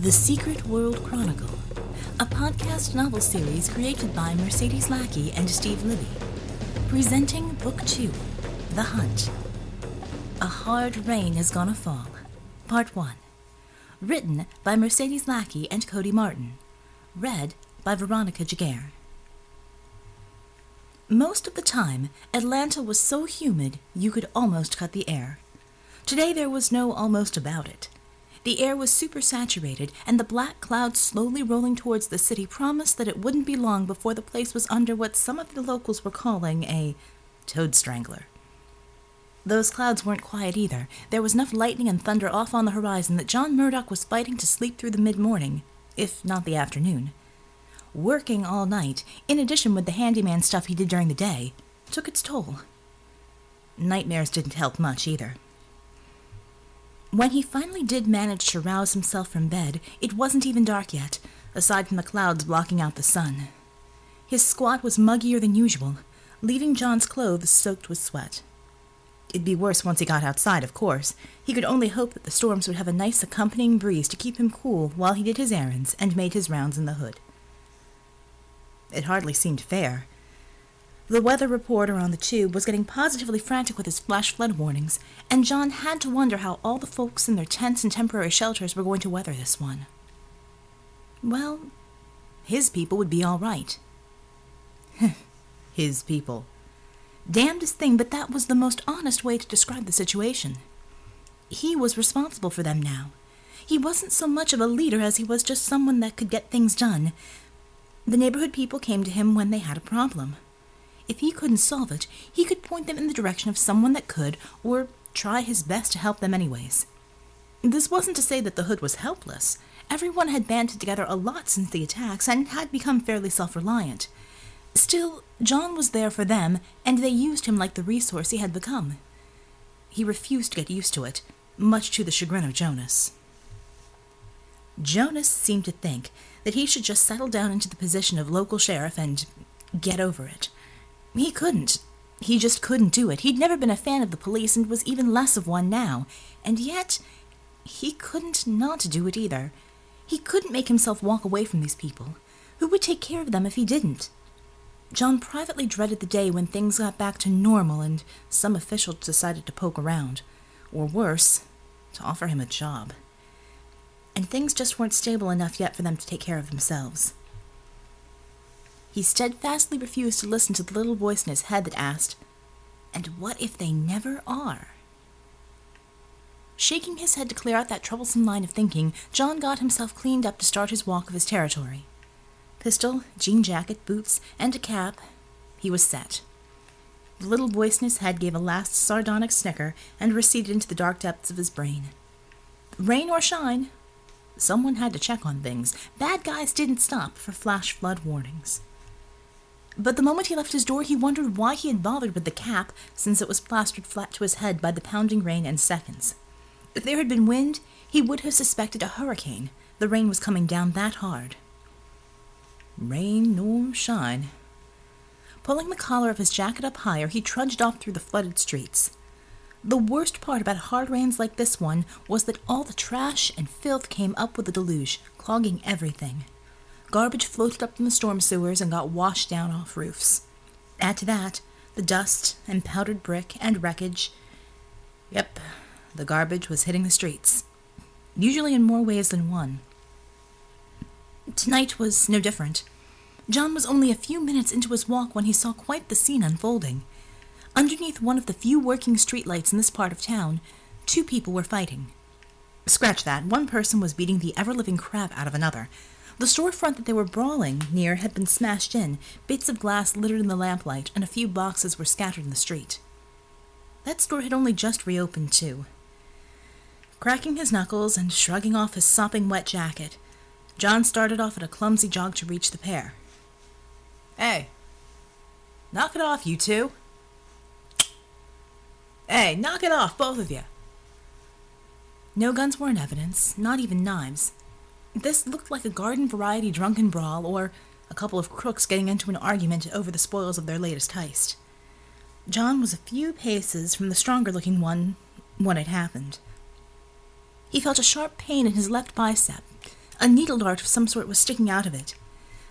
The Secret World Chronicle, a podcast novel series created by Mercedes Lackey and Steve Libbey. Presenting Book 2 The Hunt. A Hard Rain Is Gonna Fall, Part 1. Written by Mercedes Lackey and Cody Martin. Read by Veronica Giguere. Most of the time, Atlanta was so humid you could almost cut the air. Today there was no almost about it. The air was supersaturated, and the black clouds slowly rolling towards the city promised that it wouldn't be long before the place was under what some of the locals were calling a toad strangler. Those clouds weren't quiet either. There was enough lightning and thunder off on the horizon that John Murdock was fighting to sleep through the mid morning, if not the afternoon. Working all night, in addition with the handyman stuff he did during the day, took its toll. Nightmares didn't help much either. When he finally did manage to rouse himself from bed, it wasn't even dark yet, aside from the clouds blocking out the sun. His squat was muggier than usual, leaving John's clothes soaked with sweat. It'd be worse once he got outside, of course. He could only hope that the storms would have a nice accompanying breeze to keep him cool while he did his errands and made his rounds in the hood. It hardly seemed fair. The weather reporter on the tube was getting positively frantic with his flash flood warnings, and John had to wonder how all the folks in their tents and temporary shelters were going to weather this one. Well, his people would be all right. his people. Damnedest thing, but that was the most honest way to describe the situation. He was responsible for them now. He wasn't so much of a leader as he was just someone that could get things done. The neighborhood people came to him when they had a problem. If he couldn't solve it, he could point them in the direction of someone that could, or try his best to help them anyways. This wasn't to say that the hood was helpless. Everyone had banded together a lot since the attacks and had become fairly self reliant. Still, John was there for them, and they used him like the resource he had become. He refused to get used to it, much to the chagrin of Jonas. Jonas seemed to think that he should just settle down into the position of local sheriff and get over it. He couldn't. He just couldn't do it. He'd never been a fan of the police and was even less of one now. And yet, he couldn't not do it either. He couldn't make himself walk away from these people. Who would take care of them if he didn't? John privately dreaded the day when things got back to normal and some official decided to poke around. Or worse, to offer him a job. And things just weren't stable enough yet for them to take care of themselves. He steadfastly refused to listen to the little voice in his head that asked, And what if they never are? Shaking his head to clear out that troublesome line of thinking, John got himself cleaned up to start his walk of his territory. Pistol, jean jacket, boots, and a cap, he was set. The little voice in his head gave a last sardonic snicker and receded into the dark depths of his brain. Rain or shine, someone had to check on things. Bad guys didn't stop for flash flood warnings. But the moment he left his door, he wondered why he had bothered with the cap, since it was plastered flat to his head by the pounding rain and seconds. If there had been wind, he would have suspected a hurricane. The rain was coming down that hard. Rain nor shine. Pulling the collar of his jacket up higher, he trudged off through the flooded streets. The worst part about hard rains like this one was that all the trash and filth came up with the deluge, clogging everything. Garbage floated up from the storm sewers and got washed down off roofs. Add to that the dust and powdered brick and wreckage. Yep, the garbage was hitting the streets, usually in more ways than one. Tonight was no different. John was only a few minutes into his walk when he saw quite the scene unfolding. Underneath one of the few working streetlights in this part of town, two people were fighting. Scratch that, one person was beating the ever living crap out of another, the storefront that they were brawling near had been smashed in, bits of glass littered in the lamplight, and a few boxes were scattered in the street. That store had only just reopened, too. Cracking his knuckles and shrugging off his sopping wet jacket, John started off at a clumsy jog to reach the pair. Hey, knock it off, you two. Hey, knock it off, both of you. No guns were in evidence, not even knives. This looked like a garden variety drunken brawl or a couple of crooks getting into an argument over the spoils of their latest heist. John was a few paces from the stronger looking one when it happened. He felt a sharp pain in his left bicep, A needle dart of some sort was sticking out of it.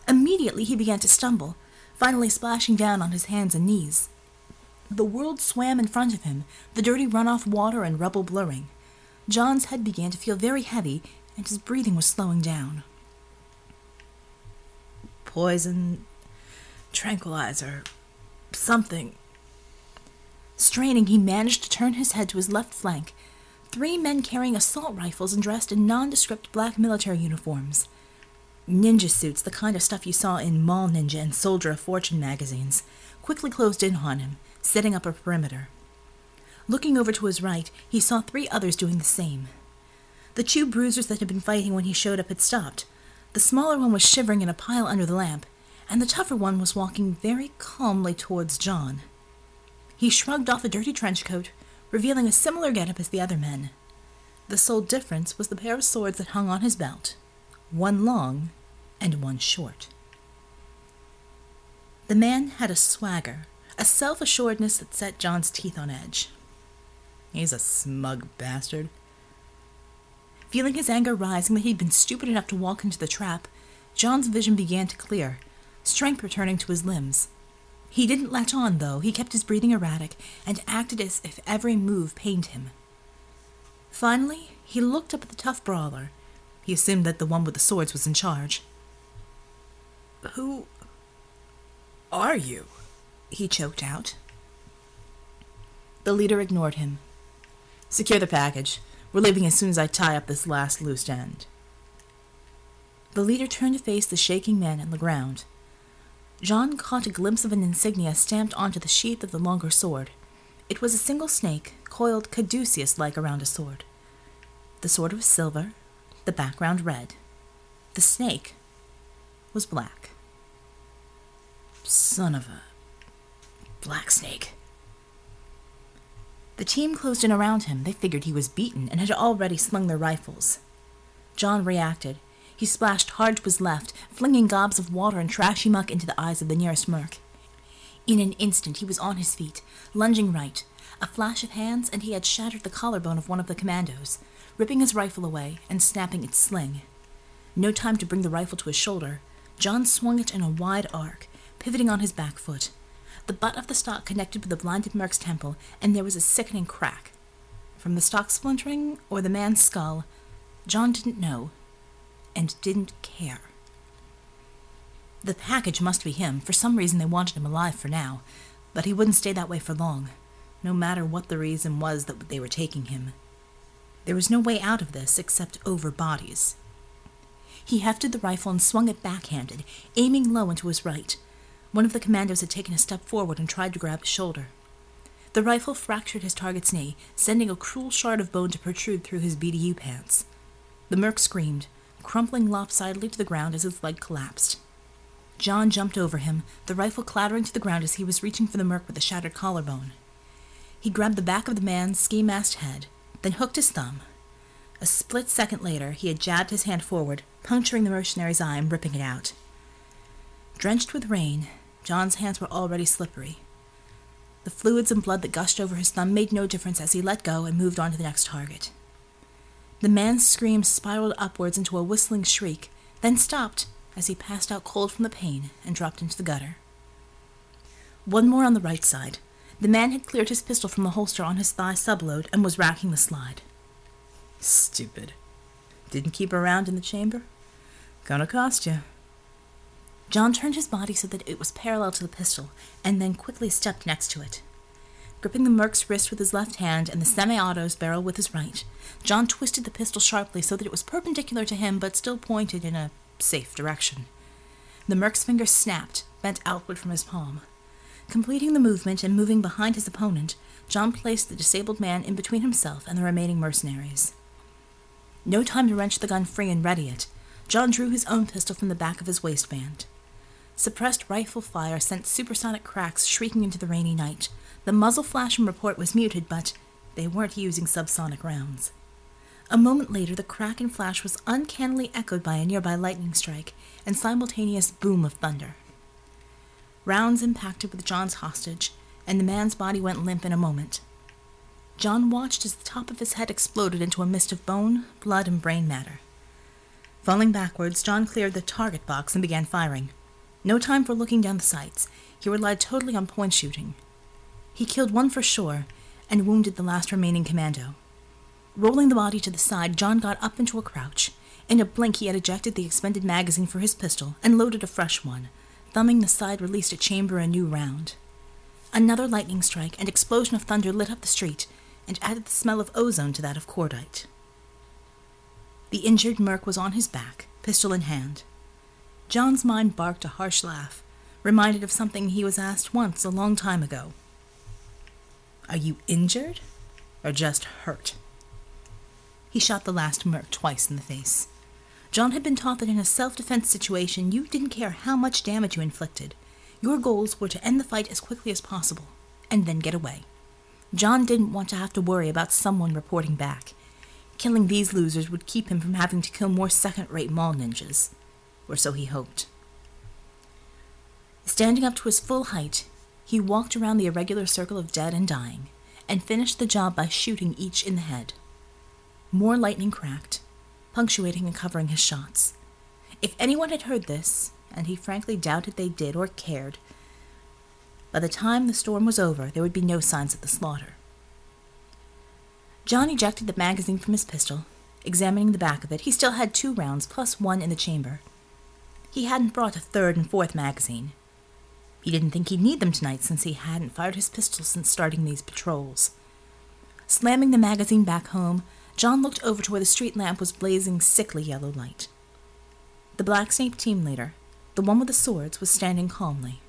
Immediately he began to stumble, finally splashing down on his hands and knees. The world swam in front of him, the dirty runoff water and rubble blurring. John's head began to feel very heavy, and his breathing was slowing down. Poison, tranquilizer, something. Straining, he managed to turn his head to his left flank. Three men carrying assault rifles and dressed in nondescript black military uniforms. Ninja suits, the kind of stuff you saw in Mall Ninja and Soldier of Fortune magazines, quickly closed in on him, setting up a perimeter. Looking over to his right, he saw three others doing the same. The two bruisers that had been fighting when he showed up had stopped. The smaller one was shivering in a pile under the lamp, and the tougher one was walking very calmly towards John. He shrugged off a dirty trench coat, revealing a similar getup as the other men. The sole difference was the pair of swords that hung on his belt, one long and one short. The man had a swagger, a self assuredness that set John's teeth on edge. He's a smug bastard. Feeling his anger rising that he'd been stupid enough to walk into the trap, John's vision began to clear, strength returning to his limbs. He didn't latch on, though. He kept his breathing erratic and acted as if every move pained him. Finally, he looked up at the tough brawler. He assumed that the one with the swords was in charge. Who are you? He choked out. The leader ignored him. Secure the package. We're leaving as soon as I tie up this last loose end. The leader turned to face the shaking man on the ground. John caught a glimpse of an insignia stamped onto the sheath of the longer sword. It was a single snake, coiled caduceus like around a sword. The sword was silver, the background red. The snake was black. Son of a black snake. The team closed in around him. They figured he was beaten and had already slung their rifles. John reacted. He splashed hard to his left, flinging gobs of water and trashy muck into the eyes of the nearest merc. In an instant, he was on his feet, lunging right. A flash of hands, and he had shattered the collarbone of one of the commandos, ripping his rifle away and snapping its sling. No time to bring the rifle to his shoulder. John swung it in a wide arc, pivoting on his back foot. The butt of the stock connected with the blinded merc's temple, and there was a sickening crack. From the stock splintering or the man's skull, John didn't know, and didn't care. The package must be him. For some reason, they wanted him alive for now, but he wouldn't stay that way for long, no matter what the reason was that they were taking him. There was no way out of this except over bodies. He hefted the rifle and swung it backhanded, aiming low and to his right. One of the commandos had taken a step forward and tried to grab his shoulder. The rifle fractured his target's knee, sending a cruel shard of bone to protrude through his BDU pants. The merc screamed, crumpling lopsidedly to the ground as his leg collapsed. John jumped over him, the rifle clattering to the ground as he was reaching for the merc with the shattered collarbone. He grabbed the back of the man's ski masked head, then hooked his thumb. A split second later, he had jabbed his hand forward, puncturing the mercenary's eye and ripping it out. Drenched with rain, John's hands were already slippery. The fluids and blood that gushed over his thumb made no difference as he let go and moved on to the next target. The man's scream spiraled upwards into a whistling shriek, then stopped as he passed out cold from the pain and dropped into the gutter. One more on the right side. The man had cleared his pistol from the holster on his thigh subload and was racking the slide. Stupid. Didn't keep around in the chamber? Gonna cost you. John turned his body so that it was parallel to the pistol, and then quickly stepped next to it. Gripping the merc's wrist with his left hand and the semi-auto's barrel with his right, John twisted the pistol sharply so that it was perpendicular to him but still pointed in a safe direction. The merc's finger snapped, bent outward from his palm. Completing the movement and moving behind his opponent, John placed the disabled man in between himself and the remaining mercenaries. No time to wrench the gun free and ready it. John drew his own pistol from the back of his waistband. Suppressed rifle fire sent supersonic cracks shrieking into the rainy night, the muzzle flash and report was muted, but they weren't using subsonic rounds. A moment later, the crack and flash was uncannily echoed by a nearby lightning strike and simultaneous boom of thunder. Rounds impacted with John's hostage, and the man's body went limp in a moment. John watched as the top of his head exploded into a mist of bone, blood, and brain matter. Falling backwards, John cleared the target box and began firing. No time for looking down the sights. He relied totally on point shooting. He killed one for sure and wounded the last remaining commando. Rolling the body to the side, John got up into a crouch. In a blink, he had ejected the expended magazine for his pistol and loaded a fresh one. Thumbing the side released a chamber a new round. Another lightning strike and explosion of thunder lit up the street and added the smell of ozone to that of cordite. The injured merc was on his back, pistol in hand. John's mind barked a harsh laugh, reminded of something he was asked once a long time ago. Are you injured or just hurt? He shot the last merc twice in the face. John had been taught that in a self defense situation, you didn't care how much damage you inflicted. Your goals were to end the fight as quickly as possible, and then get away. John didn't want to have to worry about someone reporting back. Killing these losers would keep him from having to kill more second rate mall ninjas. Or so he hoped. Standing up to his full height, he walked around the irregular circle of dead and dying, and finished the job by shooting each in the head. More lightning cracked, punctuating and covering his shots. If anyone had heard this, and he frankly doubted they did or cared, by the time the storm was over, there would be no signs of the slaughter. John ejected the magazine from his pistol. Examining the back of it, he still had two rounds plus one in the chamber. He hadn't brought a third and fourth magazine. He didn't think he'd need them tonight since he hadn't fired his pistol since starting these patrols. Slamming the magazine back home, John looked over to where the street lamp was blazing sickly yellow light. The Black Snake team leader, the one with the swords, was standing calmly.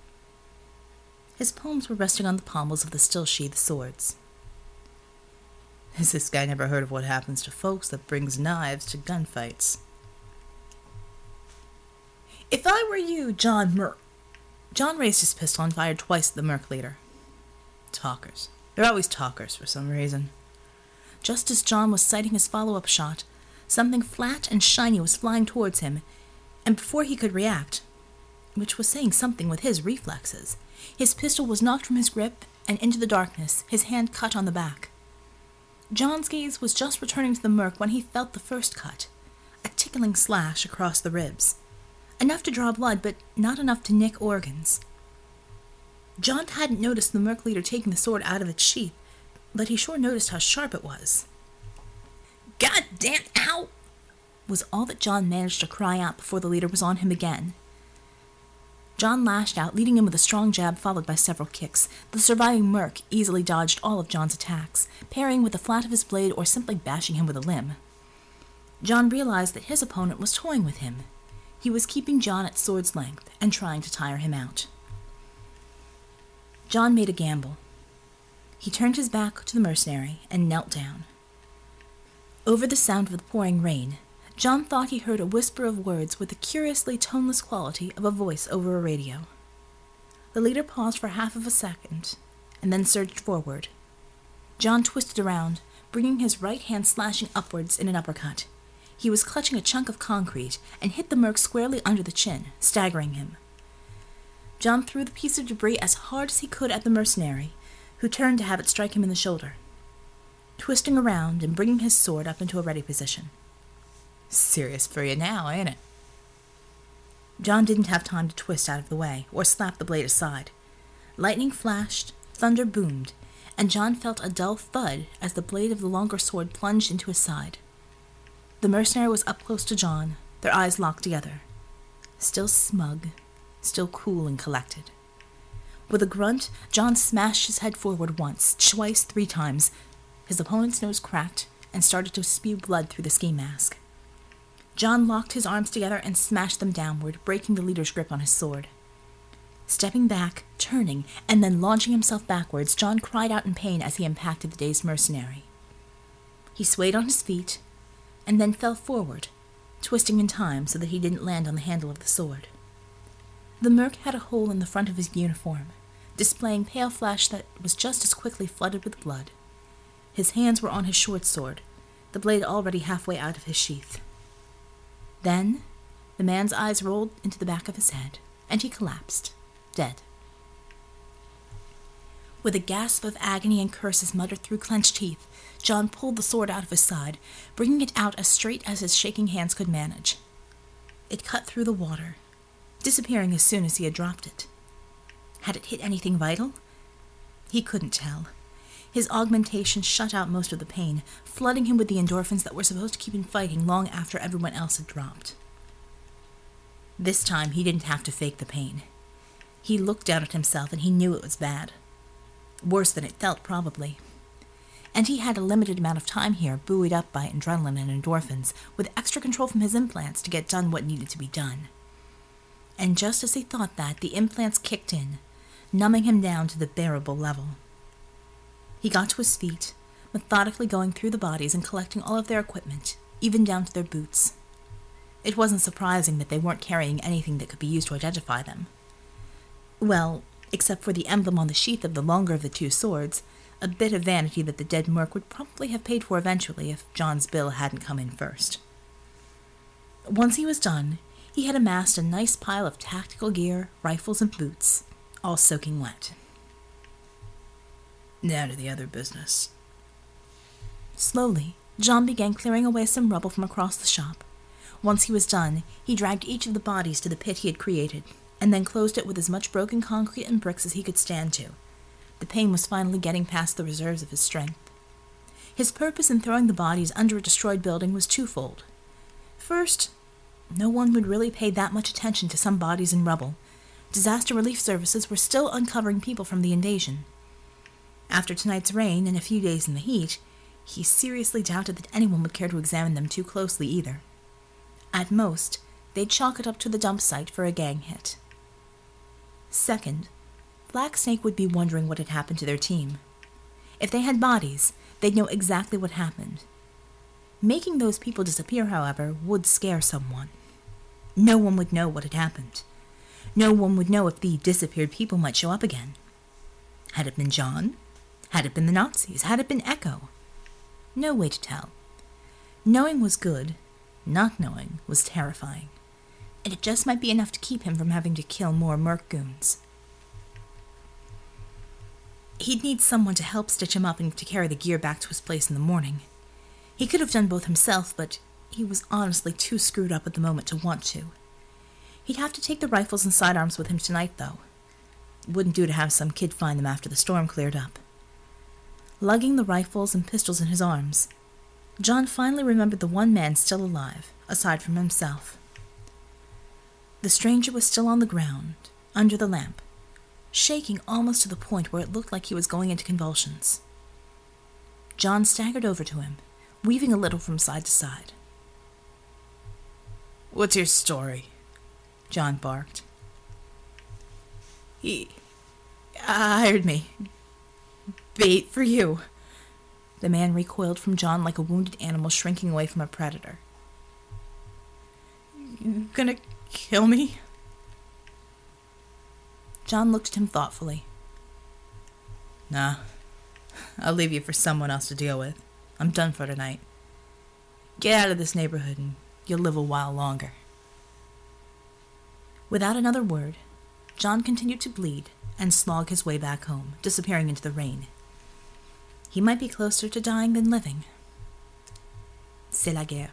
His palms were resting on the pommels of the still sheathed swords. Has this guy never heard of what happens to folks that brings knives to gunfights? If I were you, John Mer- John raised his pistol and fired twice at the Merc leader. Talkers. They're always talkers for some reason. Just as John was sighting his follow up shot, something flat and shiny was flying towards him, and before he could react, which was saying something with his reflexes, his pistol was knocked from his grip and into the darkness, his hand cut on the back. John's gaze was just returning to the Merc when he felt the first cut a tickling slash across the ribs enough to draw blood, but not enough to nick organs. John hadn't noticed the merc leader taking the sword out of its sheath, but he sure noticed how sharp it was. God damn, ow! was all that John managed to cry out before the leader was on him again. John lashed out, leading him with a strong jab followed by several kicks. The surviving merc easily dodged all of John's attacks, parrying with the flat of his blade or simply bashing him with a limb. John realized that his opponent was toying with him. He was keeping John at sword's length and trying to tire him out. John made a gamble. He turned his back to the mercenary and knelt down. Over the sound of the pouring rain, John thought he heard a whisper of words with the curiously toneless quality of a voice over a radio. The leader paused for half of a second and then surged forward. John twisted around, bringing his right hand slashing upwards in an uppercut. He was clutching a chunk of concrete and hit the merc squarely under the chin, staggering him. John threw the piece of debris as hard as he could at the mercenary, who turned to have it strike him in the shoulder, twisting around and bringing his sword up into a ready position. Serious for you now, ain't it? John didn't have time to twist out of the way or slap the blade aside. Lightning flashed, thunder boomed, and John felt a dull thud as the blade of the longer sword plunged into his side. The mercenary was up close to John, their eyes locked together. Still smug, still cool and collected. With a grunt, John smashed his head forward once, twice, three times. His opponent's nose cracked and started to spew blood through the ski mask. John locked his arms together and smashed them downward, breaking the leader's grip on his sword. Stepping back, turning, and then launching himself backwards, John cried out in pain as he impacted the dazed mercenary. He swayed on his feet, and then fell forward, twisting in time so that he didn't land on the handle of the sword. The merc had a hole in the front of his uniform, displaying pale flesh that was just as quickly flooded with blood. His hands were on his short sword, the blade already halfway out of his sheath. Then the man's eyes rolled into the back of his head, and he collapsed, dead. With a gasp of agony and curses muttered through clenched teeth, John pulled the sword out of his side, bringing it out as straight as his shaking hands could manage. It cut through the water, disappearing as soon as he had dropped it. Had it hit anything vital? He couldn't tell. His augmentation shut out most of the pain, flooding him with the endorphins that were supposed to keep him fighting long after everyone else had dropped. This time he didn't have to fake the pain. He looked down at himself and he knew it was bad. Worse than it felt, probably. And he had a limited amount of time here, buoyed up by adrenaline and endorphins, with extra control from his implants to get done what needed to be done. And just as he thought that, the implants kicked in, numbing him down to the bearable level. He got to his feet, methodically going through the bodies and collecting all of their equipment, even down to their boots. It wasn't surprising that they weren't carrying anything that could be used to identify them. Well, except for the emblem on the sheath of the longer of the two swords, a bit of vanity that the dead merc would probably have paid for eventually if John's bill hadn't come in first. Once he was done, he had amassed a nice pile of tactical gear, rifles, and boots, all soaking wet. Now to the other business. Slowly, John began clearing away some rubble from across the shop. Once he was done, he dragged each of the bodies to the pit he had created, and then closed it with as much broken concrete and bricks as he could stand to. The pain was finally getting past the reserves of his strength. His purpose in throwing the bodies under a destroyed building was twofold. First, no one would really pay that much attention to some bodies in rubble. Disaster relief services were still uncovering people from the invasion. After tonight's rain and a few days in the heat, he seriously doubted that anyone would care to examine them too closely either. At most, they'd chalk it up to the dump site for a gang hit. Second, Black Snake would be wondering what had happened to their team. If they had bodies, they'd know exactly what happened. Making those people disappear, however, would scare someone. No one would know what had happened. No one would know if the disappeared people might show up again. Had it been John? Had it been the Nazis? Had it been Echo? No way to tell. Knowing was good, not knowing was terrifying. And it just might be enough to keep him from having to kill more Merc goons. He'd need someone to help stitch him up and to carry the gear back to his place in the morning. He could have done both himself, but he was honestly too screwed up at the moment to want to. He'd have to take the rifles and sidearms with him tonight, though. It wouldn't do to have some kid find them after the storm cleared up lugging the rifles and pistols in his arms. John finally remembered the one man still alive, aside from himself. The stranger was still on the ground, under the lamp, shaking almost to the point where it looked like he was going into convulsions. John staggered over to him, weaving a little from side to side. What's your story? John barked. He hired me, bait for you. The man recoiled from John like a wounded animal shrinking away from a predator. You gonna kill me? John looked at him thoughtfully. Nah, I'll leave you for someone else to deal with. I'm done for tonight. Get out of this neighborhood and you'll live a while longer. Without another word, John continued to bleed and slog his way back home, disappearing into the rain. He might be closer to dying than living. C'est la guerre.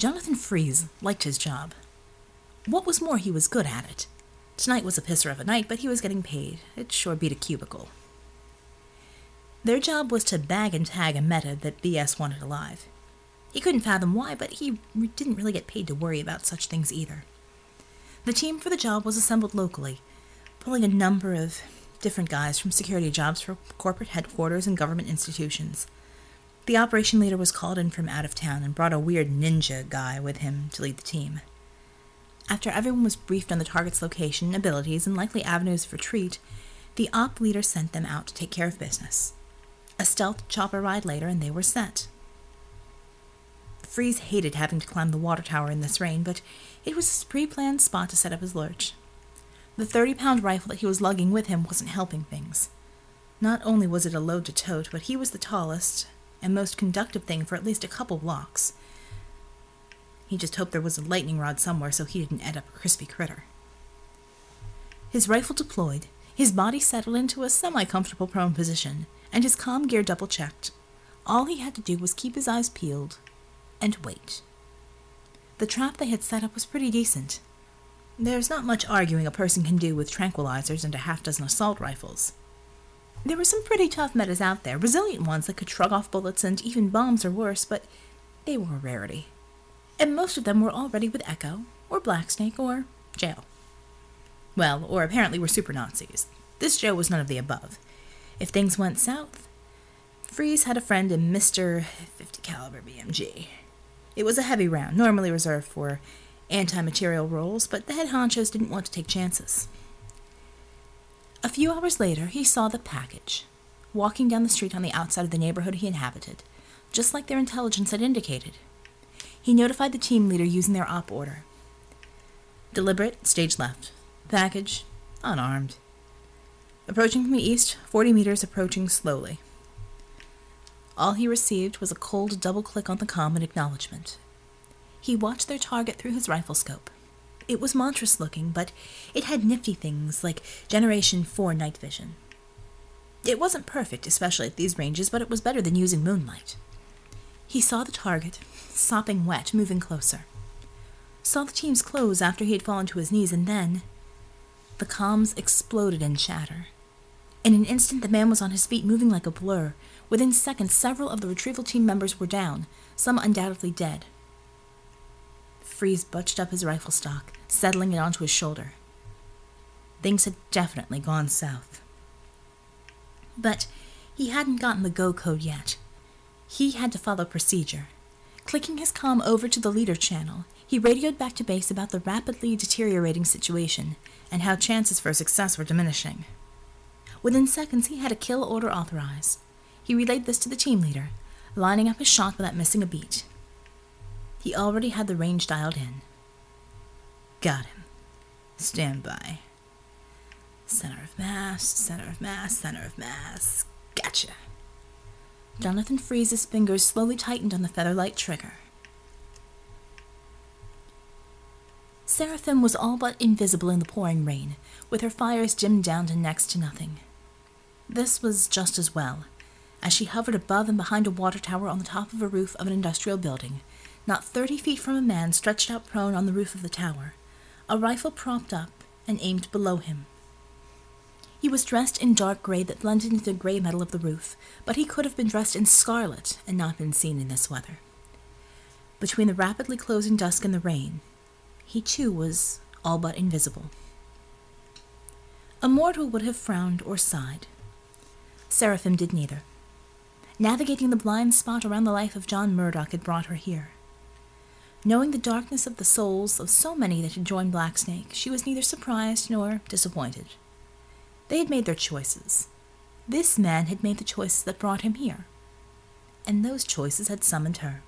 Jonathan Fries liked his job. What was more, he was good at it. Tonight was a pisser of a night, but he was getting paid. It sure beat a cubicle. Their job was to bag and tag a meta that BS wanted alive. He couldn't fathom why, but he didn't really get paid to worry about such things either. The team for the job was assembled locally, pulling a number of different guys from security jobs for corporate headquarters and government institutions. The operation leader was called in from out of town and brought a weird ninja guy with him to lead the team. After everyone was briefed on the target's location, abilities, and likely avenues of retreat, the op leader sent them out to take care of business. A stealth chopper ride later, and they were set. Fries hated having to climb the water tower in this rain, but it was his pre planned spot to set up his lurch. The 30 pound rifle that he was lugging with him wasn't helping things. Not only was it a load to tote, but he was the tallest and most conductive thing for at least a couple blocks. He just hoped there was a lightning rod somewhere so he didn't end up a crispy critter. His rifle deployed, his body settled into a semi comfortable prone position, and his com gear double checked. All he had to do was keep his eyes peeled and wait. The trap they had set up was pretty decent. There's not much arguing a person can do with tranquilizers and a half dozen assault rifles. There were some pretty tough metas out there, resilient ones that could shrug off bullets and even bombs or worse, but they were a rarity. And most of them were already with Echo, or Blacksnake, or Jail. Well, or apparently were super Nazis. This Joe was none of the above. If things went south, Freeze had a friend in Mr. 50 caliber BMG. It was a heavy round, normally reserved for anti-material roles, but the head honchos didn't want to take chances. A few hours later, he saw the package, walking down the street on the outside of the neighborhood he inhabited, just like their intelligence had indicated. He notified the team leader using their op order. Deliberate, stage left. Package, unarmed. Approaching from the east, 40 meters approaching slowly. All he received was a cold double click on the com in acknowledgement. He watched their target through his rifle scope. It was monstrous looking, but it had nifty things like Generation 4 night vision. It wasn't perfect, especially at these ranges, but it was better than using moonlight. He saw the target, sopping wet, moving closer. Saw the team's close after he had fallen to his knees, and then the comms exploded in chatter. In an instant, the man was on his feet, moving like a blur. Within seconds, several of the retrieval team members were down, some undoubtedly dead. Freeze butched up his rifle stock, settling it onto his shoulder. Things had definitely gone south. But he hadn't gotten the go code yet. He had to follow procedure. Clicking his com over to the leader channel, he radioed back to base about the rapidly deteriorating situation and how chances for success were diminishing. Within seconds, he had a kill order authorized. He relayed this to the team leader, lining up his shot without missing a beat. He already had the range dialed in. Got him. Stand by. Center of mass, center of mass, center of mass. Gotcha. Jonathan Freeze's fingers slowly tightened on the featherlight trigger. Seraphim was all but invisible in the pouring rain, with her fires dimmed down to next to nothing. This was just as well, as she hovered above and behind a water tower on the top of a roof of an industrial building, not thirty feet from a man stretched out prone on the roof of the tower, a rifle propped up and aimed below him. He was dressed in dark gray that blended into the gray metal of the roof, but he could have been dressed in scarlet and not been seen in this weather. Between the rapidly closing dusk and the rain, he too was all but invisible. A mortal would have frowned or sighed. Seraphim did neither. Navigating the blind spot around the life of John Murdock had brought her here. Knowing the darkness of the souls of so many that had joined Blacksnake, she was neither surprised nor disappointed. They had made their choices. This man had made the choices that brought him here, and those choices had summoned her.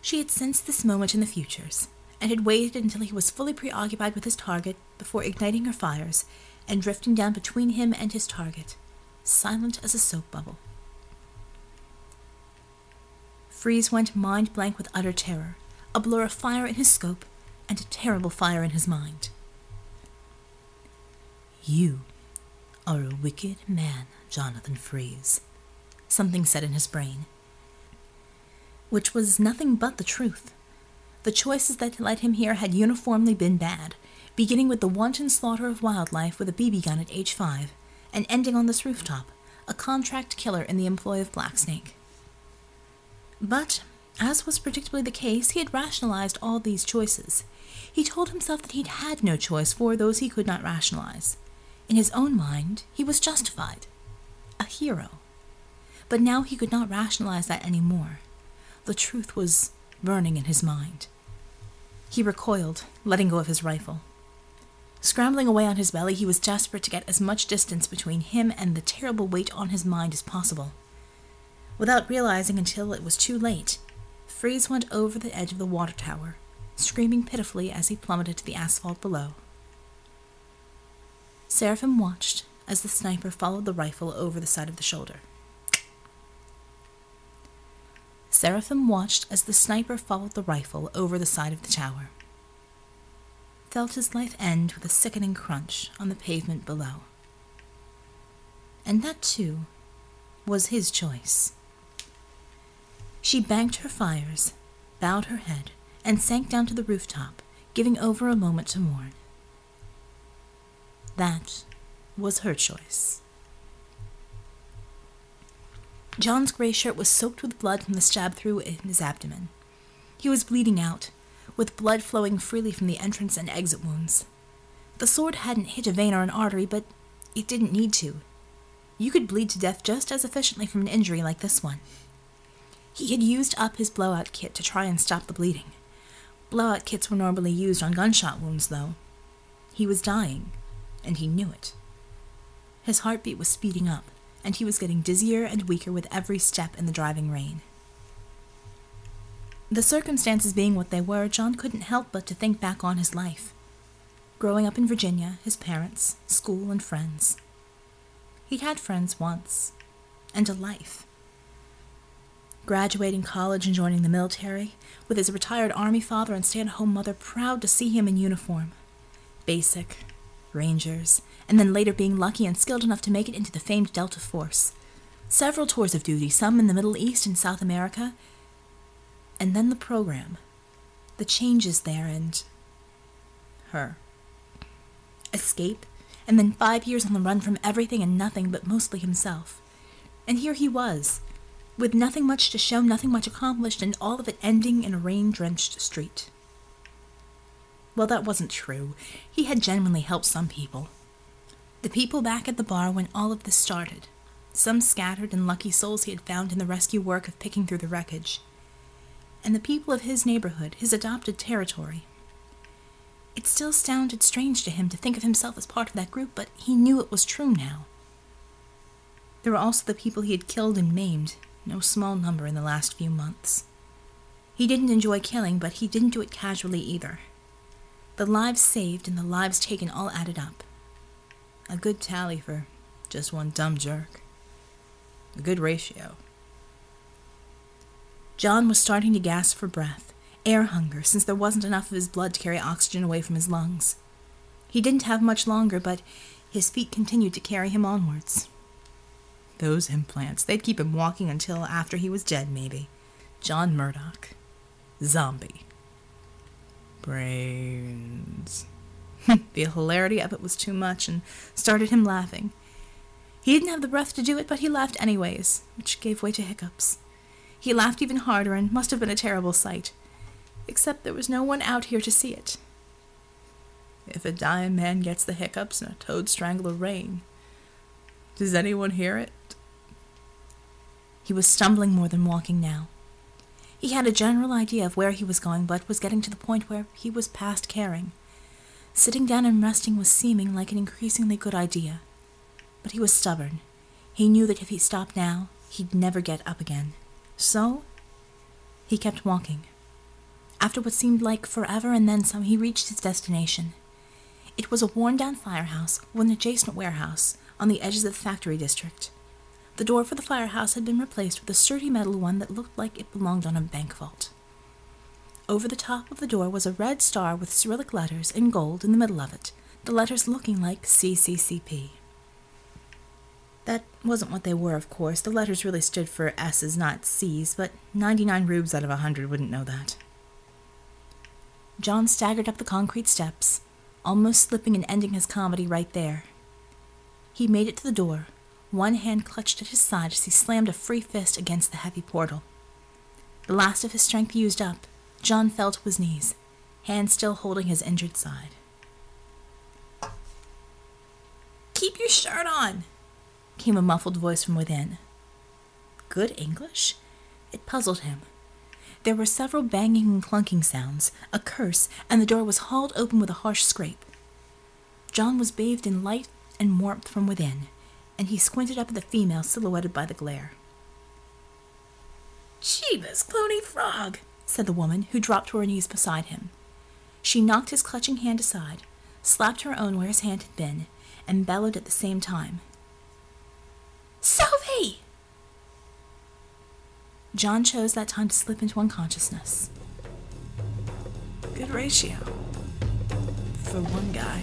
She had sensed this moment in the futures, and had waited until he was fully preoccupied with his target before igniting her fires and drifting down between him and his target, silent as a soap bubble. Freeze went mind blank with utter terror, a blur of fire in his scope, and a terrible fire in his mind. You are a wicked man, Jonathan Freeze, something said in his brain, which was nothing but the truth. The choices that led him here had uniformly been bad, beginning with the wanton slaughter of wildlife with a BB gun at age five, and ending on this rooftop, a contract killer in the employ of Blacksnake. But, as was predictably the case, he had rationalized all these choices. He told himself that he'd had no choice for those he could not rationalize. In his own mind, he was justified. A hero. But now he could not rationalize that any more. The truth was burning in his mind. He recoiled, letting go of his rifle. Scrambling away on his belly, he was desperate to get as much distance between him and the terrible weight on his mind as possible. Without realizing until it was too late, Freeze went over the edge of the water tower, screaming pitifully as he plummeted to the asphalt below. Seraphim watched as the sniper followed the rifle over the side of the shoulder. Seraphim watched as the sniper followed the rifle over the side of the tower. Felt his life end with a sickening crunch on the pavement below. And that, too, was his choice. She banked her fires, bowed her head, and sank down to the rooftop, giving over a moment to mourn. That was her choice. John's gray shirt was soaked with blood from the stab through in his abdomen. He was bleeding out, with blood flowing freely from the entrance and exit wounds. The sword hadn't hit a vein or an artery, but it didn't need to. You could bleed to death just as efficiently from an injury like this one. He had used up his blowout kit to try and stop the bleeding. Blowout kits were normally used on gunshot wounds, though. He was dying, and he knew it. His heartbeat was speeding up, and he was getting dizzier and weaker with every step in the driving rain. The circumstances being what they were, John couldn't help but to think back on his life. Growing up in Virginia, his parents, school, and friends. He'd had friends once, and a life. Graduating college and joining the military, with his retired Army father and stay at home mother proud to see him in uniform. Basic, Rangers, and then later being lucky and skilled enough to make it into the famed Delta Force. Several tours of duty, some in the Middle East and South America, and then the program, the changes there, and her. Escape, and then five years on the run from everything and nothing but mostly himself. And here he was, with nothing much to show, nothing much accomplished, and all of it ending in a rain drenched street. Well, that wasn't true. He had genuinely helped some people. The people back at the bar when all of this started, some scattered and lucky souls he had found in the rescue work of picking through the wreckage and the people of his neighborhood, his adopted territory. It still sounded strange to him to think of himself as part of that group, but he knew it was true now. There were also the people he had killed and maimed, no small number in the last few months. He didn't enjoy killing, but he didn't do it casually either. The lives saved and the lives taken all added up. A good tally for just one dumb jerk. A good ratio. John was starting to gasp for breath, air hunger, since there wasn't enough of his blood to carry oxygen away from his lungs. He didn't have much longer, but his feet continued to carry him onwards. Those implants, they'd keep him walking until after he was dead, maybe. John Murdock. Zombie. Brains. the hilarity of it was too much and started him laughing. He didn't have the breath to do it, but he laughed anyways, which gave way to hiccups. He laughed even harder and must have been a terrible sight. Except there was no one out here to see it. If a dying man gets the hiccups and a toad strangle a rain, does anyone hear it? He was stumbling more than walking now. He had a general idea of where he was going, but was getting to the point where he was past caring. Sitting down and resting was seeming like an increasingly good idea. But he was stubborn. He knew that if he stopped now, he'd never get up again. So, he kept walking. After what seemed like forever and then some, he reached his destination. It was a worn down firehouse with an adjacent warehouse on the edges of the factory district. The door for the firehouse had been replaced with a sturdy metal one that looked like it belonged on a bank vault. Over the top of the door was a red star with Cyrillic letters in gold in the middle of it, the letters looking like CCCP. That wasn't what they were, of course. The letters really stood for S's, not C's, but 99 rubes out of a 100 wouldn't know that. John staggered up the concrete steps, almost slipping and ending his comedy right there. He made it to the door, one hand clutched at his side as he slammed a free fist against the heavy portal. The last of his strength used up, John fell to his knees, hand still holding his injured side. Keep your shirt on, came a muffled voice from within. Good English? It puzzled him. There were several banging and clunking sounds, a curse, and the door was hauled open with a harsh scrape. John was bathed in light and warmth from within, and he squinted up at the female silhouetted by the glare. Jeebus, Clooney Frog, said the woman, who dropped to her knees beside him. She knocked his clutching hand aside, slapped her own where his hand had been, and bellowed at the same time. Sylvie! John chose that time to slip into unconsciousness. Good ratio. For one guy.